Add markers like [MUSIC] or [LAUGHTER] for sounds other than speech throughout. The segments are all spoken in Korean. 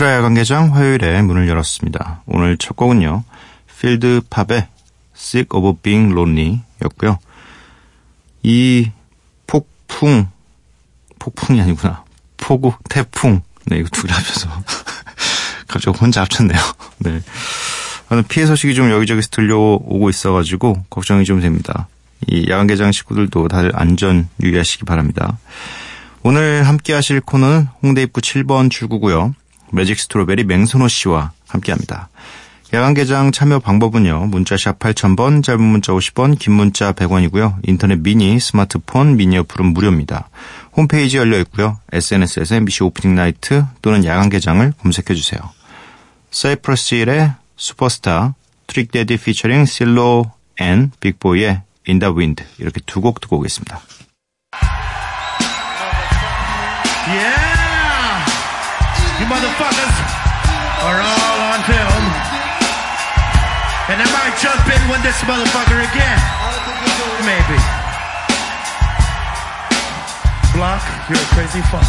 미스라 야간개장 화요일에 문을 열었습니다. 오늘 첫 곡은요. 필드 팝의 Sick of Being Lonely 였고요. 이 폭풍, 폭풍이 아니구나. 폭우, 태풍. 네, 이거 두 개 합쳐서. [LAUGHS] 갑자기 혼자 합쳤네요. [LAUGHS] 네. 피해 소식이 좀 여기저기서 들려오고 있어가지고 걱정이 좀 됩니다. 이 야간개장 식구들도 다들 안전 유의하시기 바랍니다. 오늘 함께 하실 코너는 홍대 입구 7번 출구고요. 매직 스트로베리 맹선호 씨와 함께 합니다. 야간 개장 참여 방법은요. 문자샵 8000번, 짧은 문자 50원, 긴 문자 100원이고요. 인터넷 미니, 스마트폰, 미니 어플은 무료입니다. 홈페이지 열려 있고요. SNS에서 MBC Opening Night 또는 야간 개장을 검색해 주세요. 사이프러스 힐의 슈퍼스타, 트릭 데디 피처링 실로 and 빅보이의 In da Wind 이렇게 두 곡 듣고 오겠습니다. Yeah! You motherfuckers are all on film. And I might jump in with this motherfucker again. Maybe. Block, you're a crazy fuck.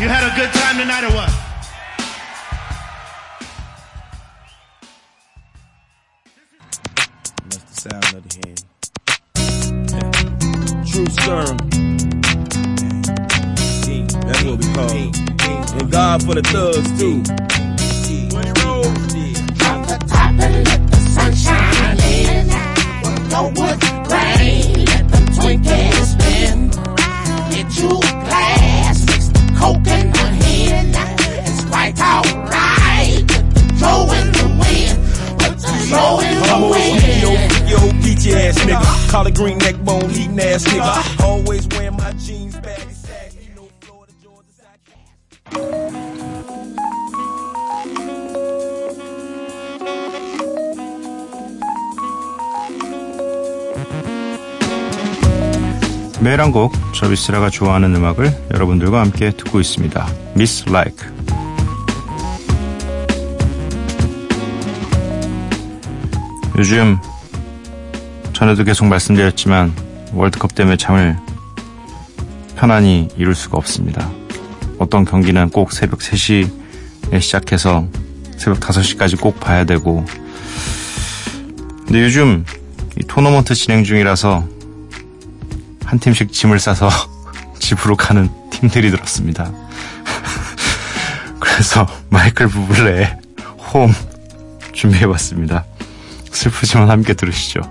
You had a good time tonight or what? God for the thugs too. The top and let the sunshine in. Go with rain, let the twinkle spin. Get you a glass, mix the coke and the hen. It's quite alright. Put in the wind. Put the Joe in the wind. yo, yo, geeky ass nigga. Collar green neck bone, eating ass nigga. Uh-huh. Always 매일 한 곡, 저 미스라가 좋아하는 음악을 여러분들과 함께 듣고 있습니다. Miss Like. 요즘 전에도 계속 말씀드렸지만 월드컵 때문에 잠을 편안히 이룰 수가 없습니다. 어떤 경기는 꼭 새벽 3시에 시작해서 새벽 5시까지 꼭 봐야 되고 근데 요즘 이 토너먼트 진행 중이라서 한 팀씩 짐을 싸서 [LAUGHS] 집으로 가는 팀들이 들었습니다. [LAUGHS] 그래서 마이클 부블레의 홈 준비해봤습니다. 슬프지만 함께 들으시죠.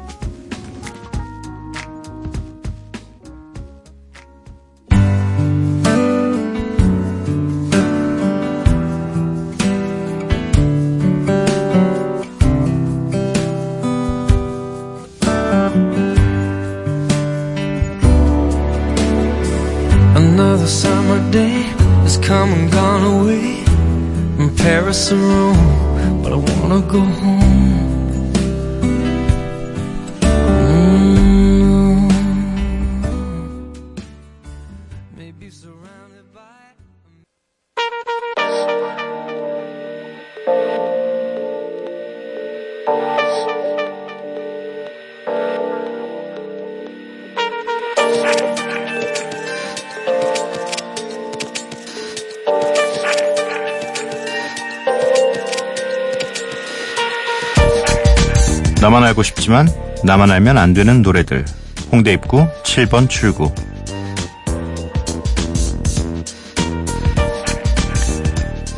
알고 싶지만 나만 알면 안 되는 노래들. 홍대 입구 7번 출구.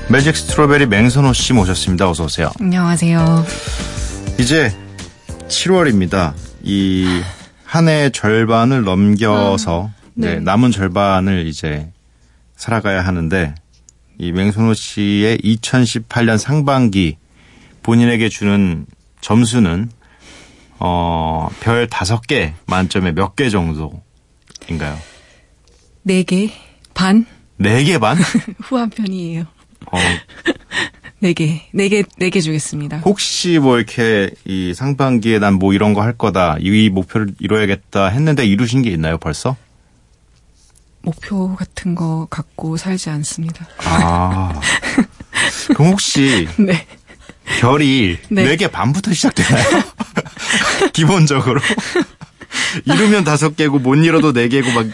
매직 스트로베리 맹선호 씨 모셨습니다. 어서 오세요. 안녕하세요. 이제 7월입니다. 이 한 해의 절반을 넘겨서 네. 이제 남은 절반을 이제 살아가야 하는데 이 맹선호 씨의 2018년 상반기 본인에게 주는 점수는 어, 별 5개 만점에 몇 개 정도인가요? 4개 반 4개 반? [LAUGHS] 후한 편이에요. 어, 4개. 4개 4개 주겠습니다. 혹시 뭐 이렇게 이 상반기에 난 뭐 이런 거 할 거다, 이 목표를 이뤄야겠다 했는데 이루신 게 있나요, 벌써? 목표 같은 거 갖고 살지 않습니다. 아. [LAUGHS] 그럼 혹시 네. 별이 네. 네개 반부터 시작되나요? [LAUGHS] 기본적으로. 이루면 다섯 개고 못 이뤄도 네 개고 막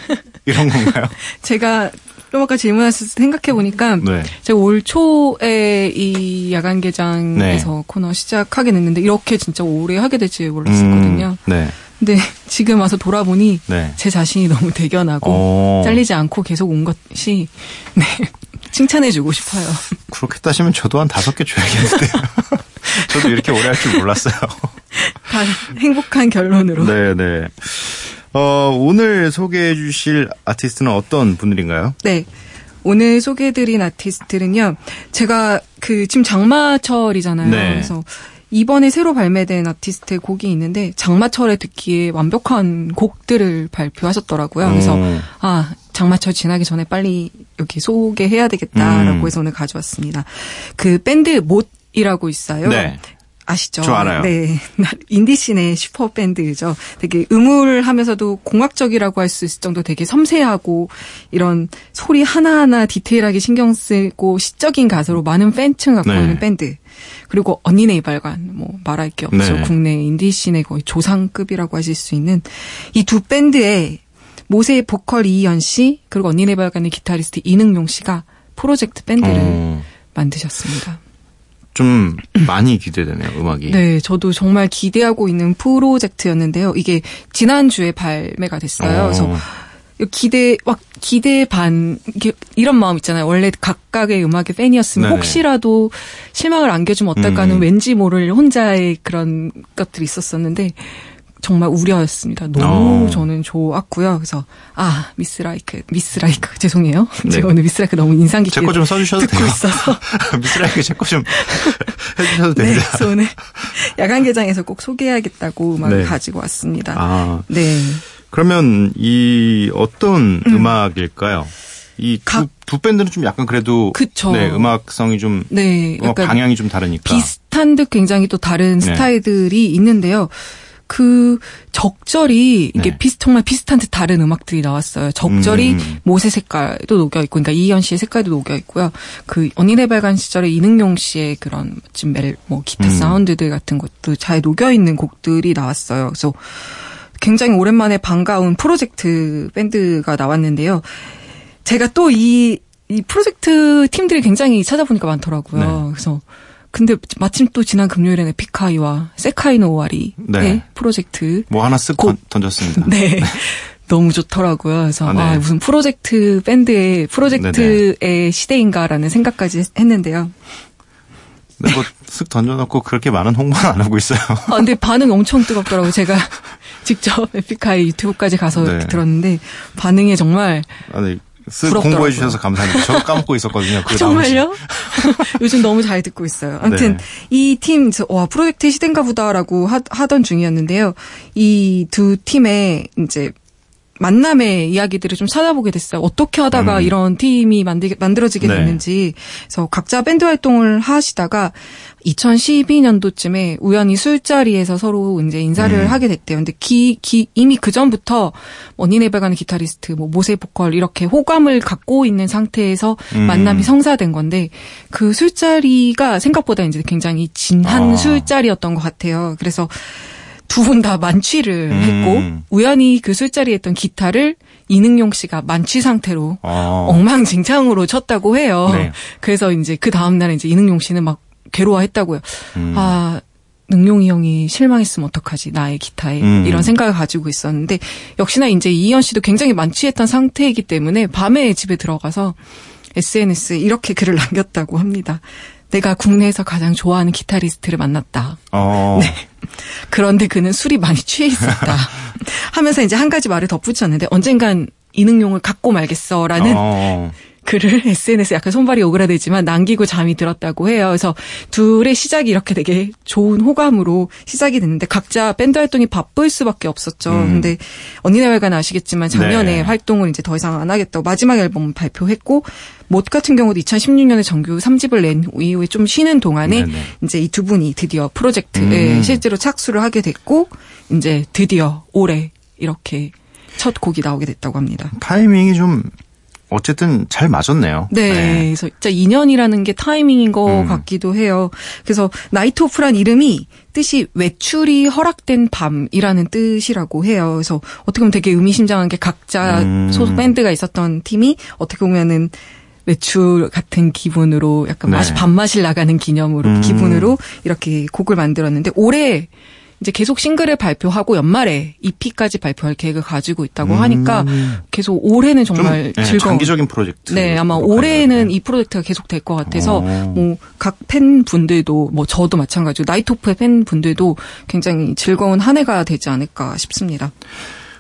이런 건가요? 제가 좀 아까 질문하셨을 때 생각해 보니까 네. 제가 올 초에 이 야간 개장에서 네. 코너 시작하게 됐는데 이렇게 진짜 오래 하게 될지 몰랐었거든요. 음, 네. 근데 지금 와서 돌아보니 네. 제 자신이 너무 대견하고 어. 잘리지 않고 계속 온 것이 네 칭찬해주고 싶어요. [LAUGHS] 그렇게 따시면 저도 한 다섯 개 줘야겠는데요. [LAUGHS] 저도 이렇게 오래 할 줄 몰랐어요. [LAUGHS] 다 행복한 결론으로. 네, 네. 어, 오늘 소개해 주실 아티스트는 어떤 분들인가요? 네. 오늘 소개해드린 아티스트는요, 제가 그 지금 장마철이잖아요. 네. 그래서 이번에 새로 발매된 아티스트의 곡이 있는데 장마철에 듣기에 완벽한 곡들을 발표하셨더라고요. 그래서 음. 아 장마철 지나기 전에 빨리 여기 소개해야 되겠다라고 음. 해서 오늘 가져왔습니다. 그 밴드 못이라고 있어요. 네. 아시죠? 저 알아요. 네. [LAUGHS] 인디씬의 슈퍼 밴드죠. 되게 음울하면서도 공학적이라고 할 수 있을 정도 되게 섬세하고 이런 소리 하나하나 디테일하게 신경 쓰고 시적인 가수로 많은 팬층 갖고 네. 있는 밴드. 그리고 언니네 이발관 뭐 말할 게 없죠. 네. 국내 인디씬의 거의 조상급이라고 하실 수 있는 이 두 밴드의 모세의 보컬 이희연 씨 그리고 언니네 이발관의 기타리스트 이능용 씨가 프로젝트 밴드를 어, 만드셨습니다. 좀 많이 기대되네요, 음악이. 네, 저도 정말 기대하고 있는 프로젝트였는데요. 이게 지난주에 발매가 됐어요. 어. 그래서 기대, 막 기대 반, 이런 마음 있잖아요. 원래 각각의 음악의 팬이었으면 네네. 혹시라도 실망을 안겨주면 어떨까 하는 음. 왠지 모를 혼자의 그런 것들이 있었었는데 정말 우려였습니다. 너무 어. 저는 좋았고요. 그래서 아 미스 라이크, 미스 라이크 [LAUGHS] 죄송해요. 네. [LAUGHS] 제가 오늘 미스 라이크 너무 인상 깊게 제거 좀 써주셔도 듣고 돼요. 있어서 [LAUGHS] 미스 라이크 제 거 좀 해주셔도 네, 됩니다. 그래서 오늘 야간 개장에서 꼭 소개해야겠다고 음악을 네. 가지고 왔습니다. 아, 네. 그러면 이 어떤 음. 악일까요 이두 각- 두 밴드는 좀 약간 그래도 그쵸. 네, 음악성이 좀 네, 음악 방향이 좀 다르니까. 비슷한 듯 굉장히 또 다른 네. 스타일들이 있는데요. 그 적절히 이게 네. 비슷 정말 비슷한 듯 다른 음악들이 나왔어요. 적절히 음. 모세 색깔도 녹여 있고, 그러니까 이희연 씨의 색깔도 녹여 있고요. 그 언니네 발간 시절에 이능용 씨의 그런 멋진 멜, 뭐 기타 음. 사운드들 같은 것도 잘 녹여 있는 곡들이 나왔어요. 그래서 굉장히 오랜만에 반가운 프로젝트 밴드가 나왔는데요. 제가 또 이, 이 프로젝트 팀들이 굉장히 찾아보니까 많더라고요. 네. 그래서 근데 마침 또 지난 금요일에는 에픽하이와 세카이노 오아리의 네. 프로젝트 뭐 하나 쓱 곡- 던- 던졌습니다. 네. [LAUGHS] 너무 좋더라고요. 그래서 아, 네. 아, 무슨 프로젝트 밴드의 프로젝트의 시대인가라는 생각까지 했- 했는데요. 네, 뭐쓱 던져놓고 그렇게 많은 홍보는 안 하고 있어요. 아, 근데 반응 엄청 뜨겁더라고요. 제가 [LAUGHS] 직접 에픽하이 유튜브까지 가서 네. 들었는데 반응이 정말 아니, 쓱 부럽더라고요. 공부해 주셔서 감사합니다. 저 까먹고 있었거든요. 그 정말요? [LAUGHS] 요즘 너무 잘 듣고 있어요. 아무튼 네. 이 팀, 저, 와 프로젝트 시대인가 보다라고 하, 하던 중이었는데요. 이 두 팀의 이제 만남의 이야기들을 좀 찾아보게 됐어요. 어떻게 하다가 음. 이런 팀이 만들, 만들어지게 네. 됐는지. 그래서 각자 밴드 활동을 하시다가 2012년도쯤에 우연히 술자리에서 서로 이제 인사를 음. 하게 됐대요. 근데 기, 기, 이미 그 전부터 언니네 배가는 기타리스트, 뭐 모세 보컬 이렇게 호감을 갖고 있는 상태에서 음. 만남이 성사된 건데 그 술자리가 생각보다 이제 굉장히 진한 아. 술자리였던 것 같아요. 그래서 두 분 다 만취를 음. 했고 우연히 그 술자리에 있던 기타를 이능용 씨가 만취 상태로 어. 엉망진창으로 쳤다고 해요. 네. 그래서 이제 그 다음 날에 이제 이능용 씨는 막 괴로워했다고요. 음. 아, 능용이 형이 실망했으면 어떡하지, 나의 기타에. 음. 이런 생각을 가지고 있었는데, 역시나 이제 이현 씨도 굉장히 만취했던 상태이기 때문에 밤에 집에 들어가서 SNS에 이렇게 글을 [LAUGHS] 남겼다고 합니다. 내가 국내에서 가장 좋아하는 기타리스트를 만났다. 어. [LAUGHS] 네. 그런데 그는 술이 많이 취해 있었다. [LAUGHS] 하면서 이제 한 가지 말을 덧붙였는데 언젠간 이 능용을 갖고 말겠어라는 어. 글을 [LAUGHS] SNS에 약간 손발이 오그라들지만 남기고 잠이 들었다고 해요. 그래서 둘의 시작이 이렇게 되게 좋은 호감으로 시작이 됐는데 각자 밴드 활동이 바쁠 수밖에 없었죠. 음. 근데 언니네발가는 아시겠지만 작년에 네. 활동을 이제 더 이상 안 하겠다고 마지막 앨범을 발표했고 못 같은 경우도 2016년에 정규 3집을 낸 이후에 좀 쉬는 동안에 네네. 이제 이 두 분이 드디어 프로젝트에 음. 실제로 착수를 하게 됐고 이제 드디어 올해 이렇게 첫 곡이 나오게 됐다고 합니다. 타이밍이 좀 어쨌든 잘 맞았네요. 네, 그래서 진짜 인연이라는 게 타이밍인 것 음. 같기도 해요. 그래서 나이트 오프란 이름이 뜻이 외출이 허락된 밤이라는 뜻이라고 해요. 그래서 어떻게 보면 되게 의미심장한 게 각자 음. 소속 밴드가 있었던 팀이 어떻게 보면은 외출 같은 기분으로 약간 네. 마시 밤마실 나가는 기념으로 음. 기분으로 이렇게 곡을 만들었는데 올해 이제 계속 싱글을 발표하고 연말에 EP까지 발표할 계획을 가지고 있다고 음. 하니까 계속 올해는 좀 정말 네, 즐거운 장기적인 프로젝트. 네, 아마 올해는 이 프로젝트가 계속 될 것 같아서 어. 뭐각 팬분들도 뭐 저도 마찬가지고 나이토프의 팬분들도 굉장히 즐거운 한 해가 되지 않을까 싶습니다.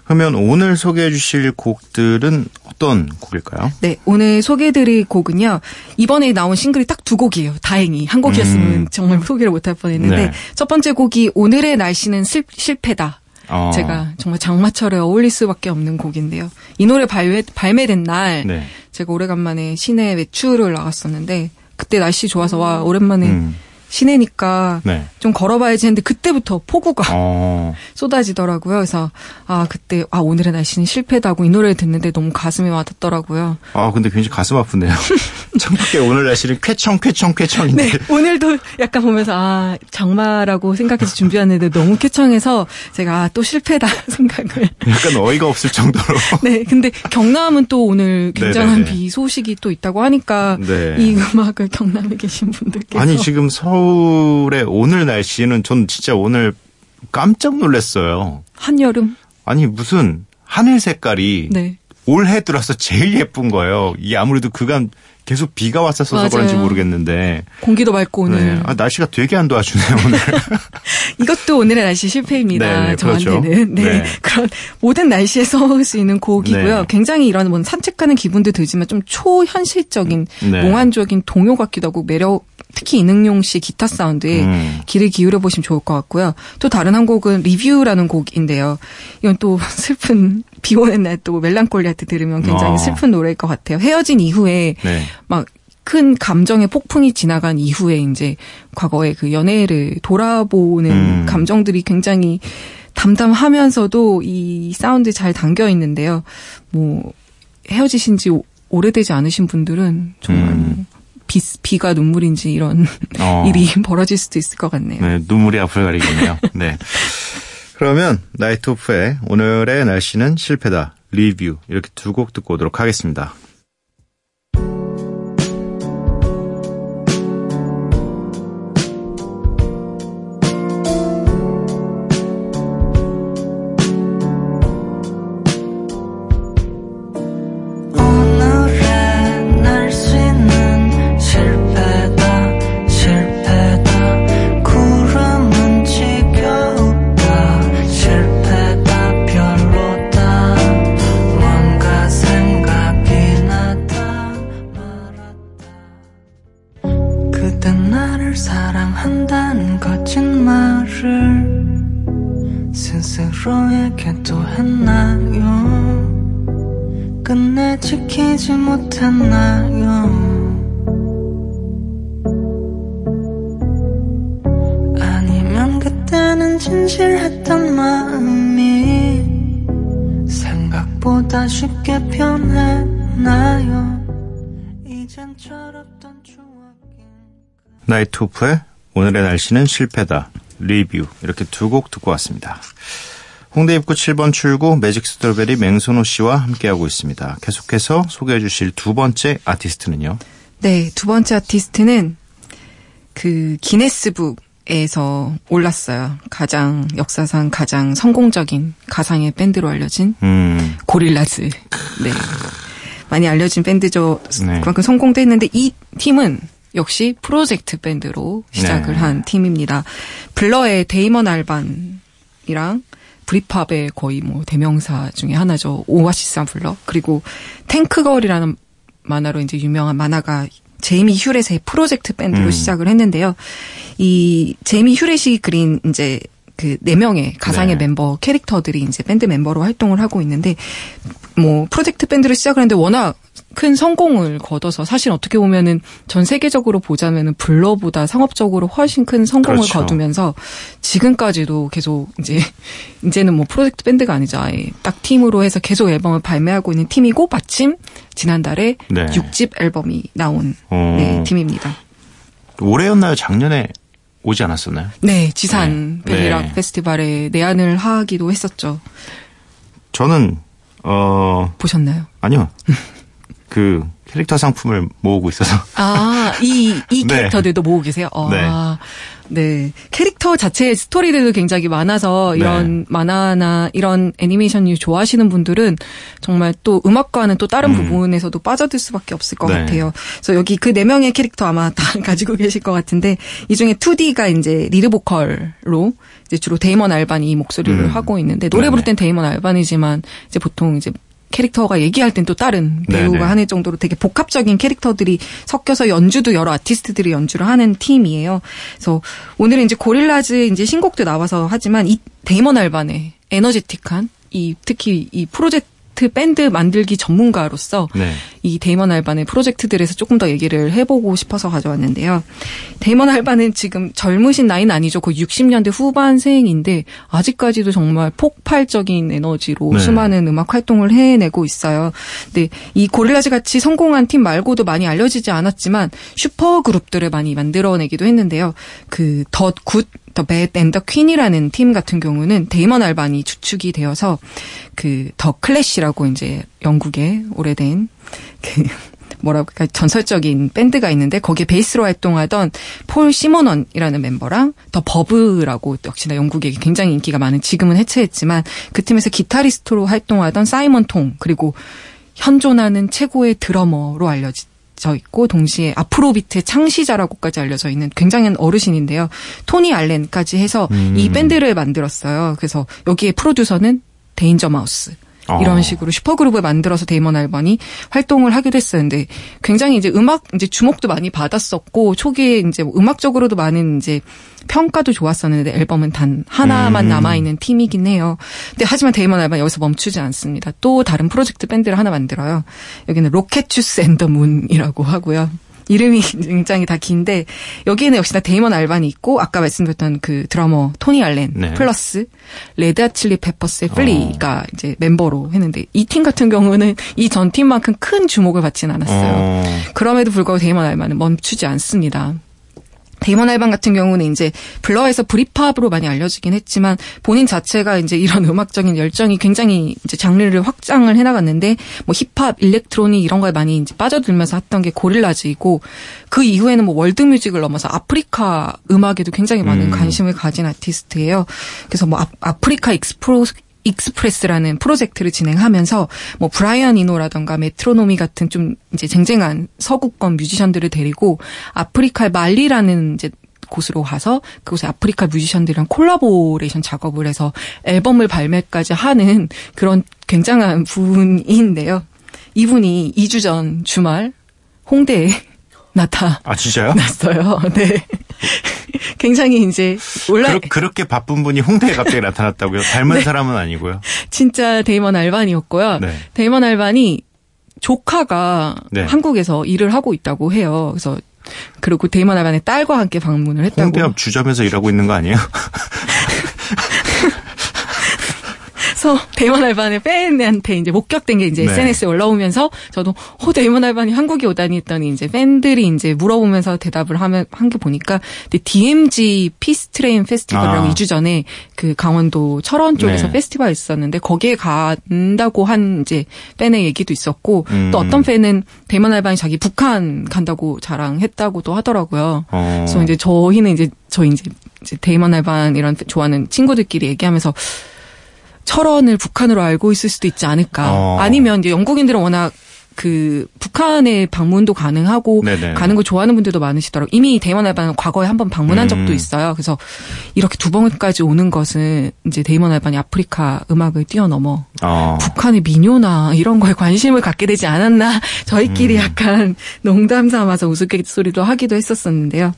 그러면 오늘 소개해 주실 곡들은 어떤 곡일까요? 네, 오늘 소개해드릴 곡은요. 이번에 나온 싱글이 딱 두 곡이에요. 다행히 한 곡이었으면 음. 정말 소개를 못할 뻔했는데 네. 첫 번째 곡이 오늘의 날씨는 슬- 실패다. 어. 제가 정말 장마철에 어울릴 수밖에 없는 곡인데요. 이 노래 발매, 발매된 날 네. 제가 오래간만에 시내 외출을 나갔었는데 그때 날씨 좋아서 와 오랜만에 음. 시내니까 네. 좀 걸어봐야지 했는데 그때부터 폭우가 어. [LAUGHS] 쏟아지더라고요. 그래서 아 그때 아 오늘의 날씨는 실패다고 이 노래를 듣는데 너무 가슴이 와닿더라고요. 아, 근데 굉장히 가슴 아프네요. [LAUGHS] 창밖에 오늘 날씨는 쾌청, 쾌청, 쾌청인데. 네 오늘도 약간 보면서 아 장마라고 생각해서 준비했는데 너무 쾌청해서 제가 아, 또 실패다 [LAUGHS] 생각을. 약간 어이가 없을 정도로. 네 근데 경남은 또 오늘 굉장한 네네네. 비 소식이 또 있다고 하니까 네. 이 음악을 경남에 계신 분들께서 아니, 지금 서 울의 오늘 날씨는 전 진짜 오늘 깜짝 놀랐어요. 한여름 아니, 무슨 하늘 색깔이 네. 올해 들어서 제일 예쁜 거예요. 이게 아무래도 그간 계속 비가 왔었어서 맞아요. 그런지 모르겠는데. 공기도 맑고 오늘 네. 아, 날씨가 되게 안 도와주네요, 오늘. [LAUGHS] 이것도 오늘의 날씨 실패입니다. 네, 네, 그렇죠. 저한테는. 네. 네. 그런 모든 날씨에 써먹을 수 있는 곡이고요. 네. 굉장히 이런 뭐 산책하는 기분도 들지만 좀 초현실적인 네. 몽환적인 동요 같기도 하고 매력 특히 이능룡 씨 기타 사운드에 음. 귀를 기울여 보시면 좋을 것 같고요. 또 다른 한 곡은 리뷰라는 곡인데요. 이건 또 [LAUGHS] 슬픈 비 오는 날 또 멜랑콜리할 때 들으면 굉장히 어. 슬픈 노래일 것 같아요. 헤어진 이후에 네. 막큰 감정의 폭풍이 지나간 이후에 이제 과거의 그 연애를 돌아보는 음. 감정들이 굉장히 담담하면서도 이 사운드 잘 담겨 있는데요. 뭐 헤어지신 지 오- 오래되지 않으신 분들은 정말 음. 뭐 비, 비가 눈물인지 이런 어. [LAUGHS] 일이 벌어질 수도 있을 것 같네요. 네, 눈물이 앞을 가리겠네요. 네. 그러면 나이트 오프의 오늘의 날씨는 실패다. 리뷰 이렇게 두 곡 듣고 오도록 하겠습니다. 못했나요? 아니면 그때는 진실했던 마음이 생각보다 쉽게 변했나요? 이젠 철없던 추억이 나이트오프의 오늘의 날씨는 실패다. 리뷰 이렇게 두 곡 듣고 왔습니다. 홍대 입구 7번 출구 매직 스트로베리 맹선호 씨와 함께하고 있습니다. 계속해서 소개해 주실 두 번째 아티스트는요. 네, 두 번째 아티스트는 그 기네스북에서 올랐어요. 가장 역사상 가장 성공적인 가상의 밴드로 알려진 음, 고릴라즈. 네. 많이 알려진 밴드죠. 네. 그만큼 성공도 했는데 이 팀은 역시 프로젝트 밴드로 시작을 네. 한 팀입니다. 블러의 데이먼 알반이랑 브릿팝의 거의 뭐 대명사 중에 하나죠. 오아시스랑 블러. 그리고 탱크걸이라는 만화로 이제 유명한 만화가 제이미 휴렛의 프로젝트 밴드로 음. 시작을 했는데요. 이 제이미 휴렛이 그린 이제 그 네 명의 가상의 네. 멤버 캐릭터들이 이제 밴드 멤버로 활동을 하고 있는데 뭐 프로젝트 밴드를 시작을 했는데 워낙 큰 성공을 거둬서 사실 어떻게 보면은 전 세계적으로 보자면은 블러보다 상업적으로 훨씬 큰 성공을 그렇죠. 거두면서 지금까지도 계속 이제 [LAUGHS] 이제는 뭐 프로젝트 밴드가 아니죠. 아예 딱 팀으로 해서 계속 앨범을 발매하고 있는 팀이고 마침 지난달에 네. 6집 앨범이 나온 어. 네, 팀입니다. 올해였나요? 작년에 오지 않았었나요? 네, 지산 네. 벨리락 네. 페스티벌에 내한을 하기도 했었죠. 저는 어 보셨나요? 아니요. [LAUGHS] 그 캐릭터 상품을 모으고 있어서 아, 이, 이 [LAUGHS] 네. 캐릭터들도 모으고 계세요? 아, 네. 캐릭터 자체의 스토리들도 굉장히 많아서 이런 네. 만화나 이런 애니메이션을 좋아하시는 분들은 정말 또 음악과는 또 다른 음. 부분에서도 빠져들 수밖에 없을 것 네. 같아요. 그래서 여기 그 네 명의 캐릭터 아마 다 [LAUGHS] 가지고 계실 것 같은데 이 중에 2D가 이제 리드 보컬로 이제 주로 데이먼 알반이 이 목소리를 음. 하고 있는데 노래 부를 네네. 땐 데이먼 알반이지만 이제 보통 이제 캐릭터가 얘기할 땐 또 다른 배우가 네네. 하는 정도로 되게 복합적인 캐릭터들이 섞여서 연주도 여러 아티스트들이 연주를 하는 팀이에요. 그래서 오늘은 이제 고릴라즈 이제 신곡도 나와서 하지만 이 데이먼 알반의 에너제틱한 이 특히 이 프로젝트 밴드 만들기 전문가로서 네. 이 데이먼 알반의 프로젝트들에서 조금 더 얘기를 해보고 싶어서 가져왔는데요. 데이먼 알반은 지금 젊으신 나이는 아니죠. 거의 60년대 후반생인데 아직까지도 정말 폭발적인 에너지로 네. 수많은 음악 활동을 해내고 있어요. 근데 이 고릴라즈 같이 성공한 팀 말고도 많이 알려지지 않았지만 슈퍼 그룹들을 많이 만들어내기도 했는데요. 그 The Good, the Bad and the Queen이라는 팀 같은 경우는 데이먼 알반이 주축이 되어서 그 더 클래시라고 이제 영국의 오래된 그 [LAUGHS] 뭐라고 할까 전설적인 밴드가 있는데 거기에 베이스로 활동하던 폴 시모넌이라는 멤버랑 더 버브라고 역시나 영국에 굉장히 인기가 많은 지금은 해체했지만 그 팀에서 기타리스트로 활동하던 사이먼 통 그리고 현존하는 최고의 드러머로 알려 져 있고 동시에 아프로비트의 창시자라고까지 알려져 있는 굉장한 어르신인데요. 토니 알렌까지 해서 이 밴드를 만들었어요. 그래서 여기에 프로듀서는 데인저 마우스. 어. 이런 식으로 슈퍼그룹을 만들어서 데이먼 알번이 활동을 하기도 했었는데 굉장히 이제 음악 이제 주목도 많이 받았었고 초기에 이제 뭐 음악적으로도 많은 이제 평가도 좋았었는데 앨범은 단 하나만 음. 남아 있는 팀이긴 해요. 근데 하지만 데이먼 알번 여기서 멈추지 않습니다. 또 다른 프로젝트 밴드를 하나 만들어요. 여기는 Rocket Juice and the Moon이라고 하고요. 이름이 [LAUGHS] 굉장히 다 긴데 여기에는 역시나 데이먼 알반이 있고 아까 말씀드렸던 그 드러머 토니 알렌 네. 플러스 레드 핫 칠리 페퍼스의 어. 플리가 이제 멤버로 했는데 이 팀 같은 경우는 이 전 팀만큼 큰 주목을 받지는 않았어요. 어. 그럼에도 불구하고 데이먼 알반은 멈추지 않습니다. 데이먼 알반 같은 경우는 이제 블러에서 브리팝으로 많이 알려지긴 했지만 본인 자체가 이제 이런 [LAUGHS] 음악적인 열정이 굉장히 이제 장르를 확장을 해나갔는데 뭐 힙합, 일렉트로닉 이런 거에 많이 이제 빠져들면서 했던 게 고릴라즈이고 그 이후에는 뭐 월드뮤직을 넘어서 아프리카 음악에도 굉장히 많은 음. 관심을 가진 아티스트예요. 그래서 뭐 아, 아프리카 익스프로 익스프레스라는 프로젝트를 진행하면서 뭐 브라이언 이노라던가 메트로노미 같은 좀 이제 쟁쟁한 서구권 뮤지션들을 데리고 아프리카의 말리라는 이제 곳으로 가서 그곳에 아프리카 뮤지션들이랑 콜라보레이션 작업을 해서 앨범을 발매까지 하는 그런 굉장한 분인데요. 이분이 2주 전 주말 홍대에 나타 아 진짜요? 났어요. [LAUGHS] 네. 굉장히 이제 온라인 그렇, 그렇 게 바쁜 분이 홍대에 갑자기 나타났다고요? 닮은 [LAUGHS] 사람은 아니고요. 진짜 데이먼 알반이었고요. 네. 데이먼 알반이 조카가 네. 한국에서 일을 하고 있다고 해요. 그래서 그리고 데이먼 알반의 딸과 함께 방문을 했다고. 홍대 앞 주점에서 일하고 있는 거 아니에요? [LAUGHS] 그래서 [LAUGHS] 데이먼 알반의 팬한테 이제 목격된 게 이제 네. SNS에 올라오면서 저도 어 데이먼 알반이 한국에 오다니 했더니 이제 팬들이 이제 물어보면서 대답을 하면 한 게 보니까 DMZ 피스트레인 페스티벌이라고 아. 2주 전에 그 강원도 철원 쪽에서 네. 페스티벌 있었는데 거기에 간다고 한 이제 팬의 얘기도 있었고 음. 또 어떤 팬은 데이먼 알반이 자기 북한 간다고 자랑했다고도 하더라고요. 어. 그래서 이제 저희는 이제 저희 이제, 이제 데이먼 알반 이런 좋아하는 친구들끼리 얘기하면서 철원을 북한으로 알고 있을 수도 있지 않을까. 어. 아니면 이제 영국인들은 워낙 그 북한에 방문도 가능하고 네네. 가는 걸 좋아하는 분들도 많으시더라고요. 이미 데이먼 알반은 과거에 한 번 방문한 음. 적도 있어요. 그래서 이렇게 두 번까지 오는 것은 이제 데이먼 알반이 아프리카 음악을 뛰어넘어 어. 북한의 민요나 이런 거에 관심을 갖게 되지 않았나 저희끼리 음. 약간 농담 삼아서 우스갯소리도 하기도 했었었는데요.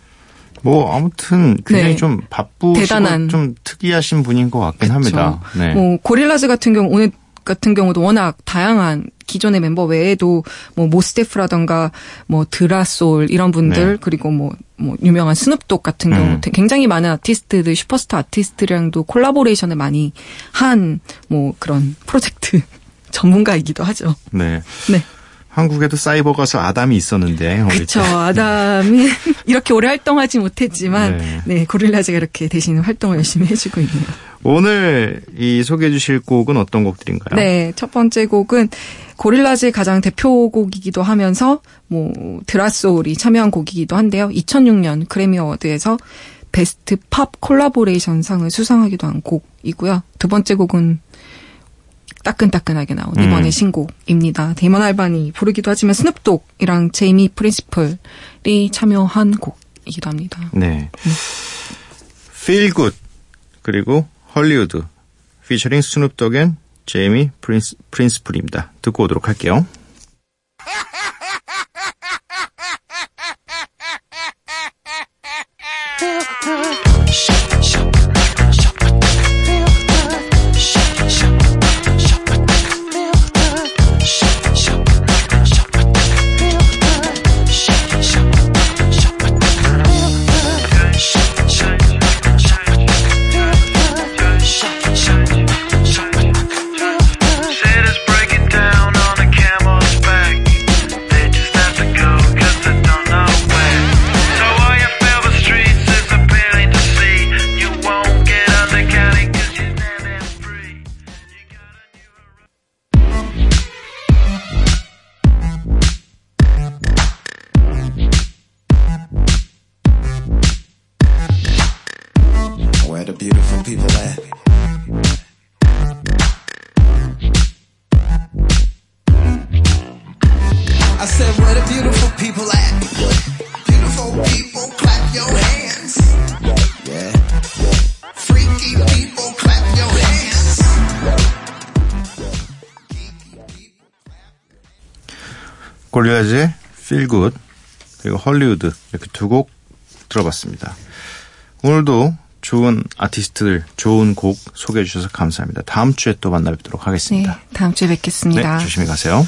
뭐 아무튼 굉장히 네. 좀 바쁘시고 대단한. 좀 특이하신 분인 것 같긴 합니다. 네. 뭐 고릴라즈 같은 경우 오늘 같은 경우도 워낙 다양한 기존의 멤버 외에도 뭐 모스 데프라던가 뭐 드 라 소울 이런 분들 네. 그리고 뭐, 뭐 유명한 스눕독 같은 경우 음. 굉장히 많은 아티스트들 슈퍼스타 아티스트랑도 콜라보레이션을 많이 한 뭐 그런 프로젝트 [LAUGHS] 전문가이기도 하죠. 네. 네. 한국에도 사이버 가수 아담이 있었는데. 때. 아담이 [LAUGHS] 이렇게 오래 활동하지 못했지만, 네. 네. 고릴라즈가 이렇게 대신 활동을 열심히 해주고 있네요. 오늘 이 소개해 주실 곡은 어떤 곡들인가요? 네. 첫 번째 곡은 고릴라즈의 가장 대표곡이기도 하면서, 뭐, 드라솔이 참여한 곡이기도 한데요. 2006년 그래미 어워드에서 베스트 팝 콜라보레이션 상을 수상하기도 한 곡이고요. 두 번째 곡은 따끈따끈하게 나온 이번에 음. 신곡입니다. 데이먼 알반이 부르기도 하지만 스눕독이랑 제이미 프린시플이 참여한 곡이기도 합니다. 네. Feel Good 그리고 Hollywood 피처링 스눕독 and 제이미 프린스, 프린스플입니다. 듣고 오도록 할게요. I said, where the beautiful people at? Beautiful people, clap your hands. Yeah. Freaky people, clap your hands. 고릴라즈의 Feel Good 그리고 헐리우드 이렇게 두 곡 들어봤습니다. 오늘도 좋은 아티스트들, 좋은 곡 소개해 주셔서 감사합니다. 다음 주에 또 만나 뵙도록 네. 하겠습니다. 다음 주에 뵙겠습니다. 네, 조심히 가세요.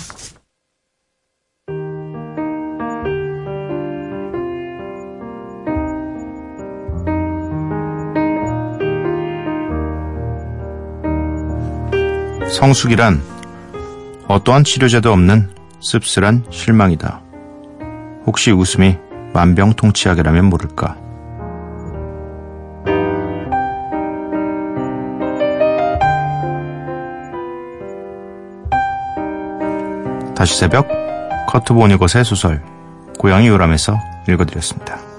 성숙이란 어떠한 치료제도 없는 씁쓸한 실망이다. 혹시 웃음이 만병통치약이라면 모를까. 다시 새벽 커트 보니것의 소설 고양이 요람에서 읽어드렸습니다.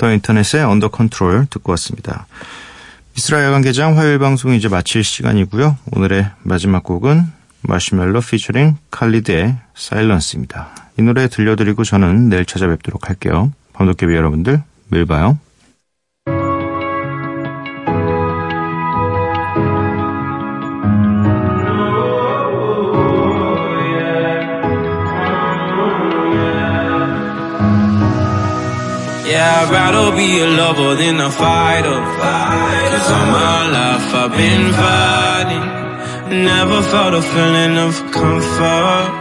더 인터넷의 Under Control 듣고 왔습니다. 미쓰라의 야간개장 화요일 방송 이제 마칠 시간이고요. 오늘의 마지막 곡은 마시멜로 피처링 칼리드의 Silence입니다. 이 노래 들려드리고 저는 내일 찾아뵙도록 할게요. 밤도깨비 여러분들 매일 봐요. I'd rather be a lover than a fighter. Cause all my life I've been fighting. Never felt a feeling of comfort.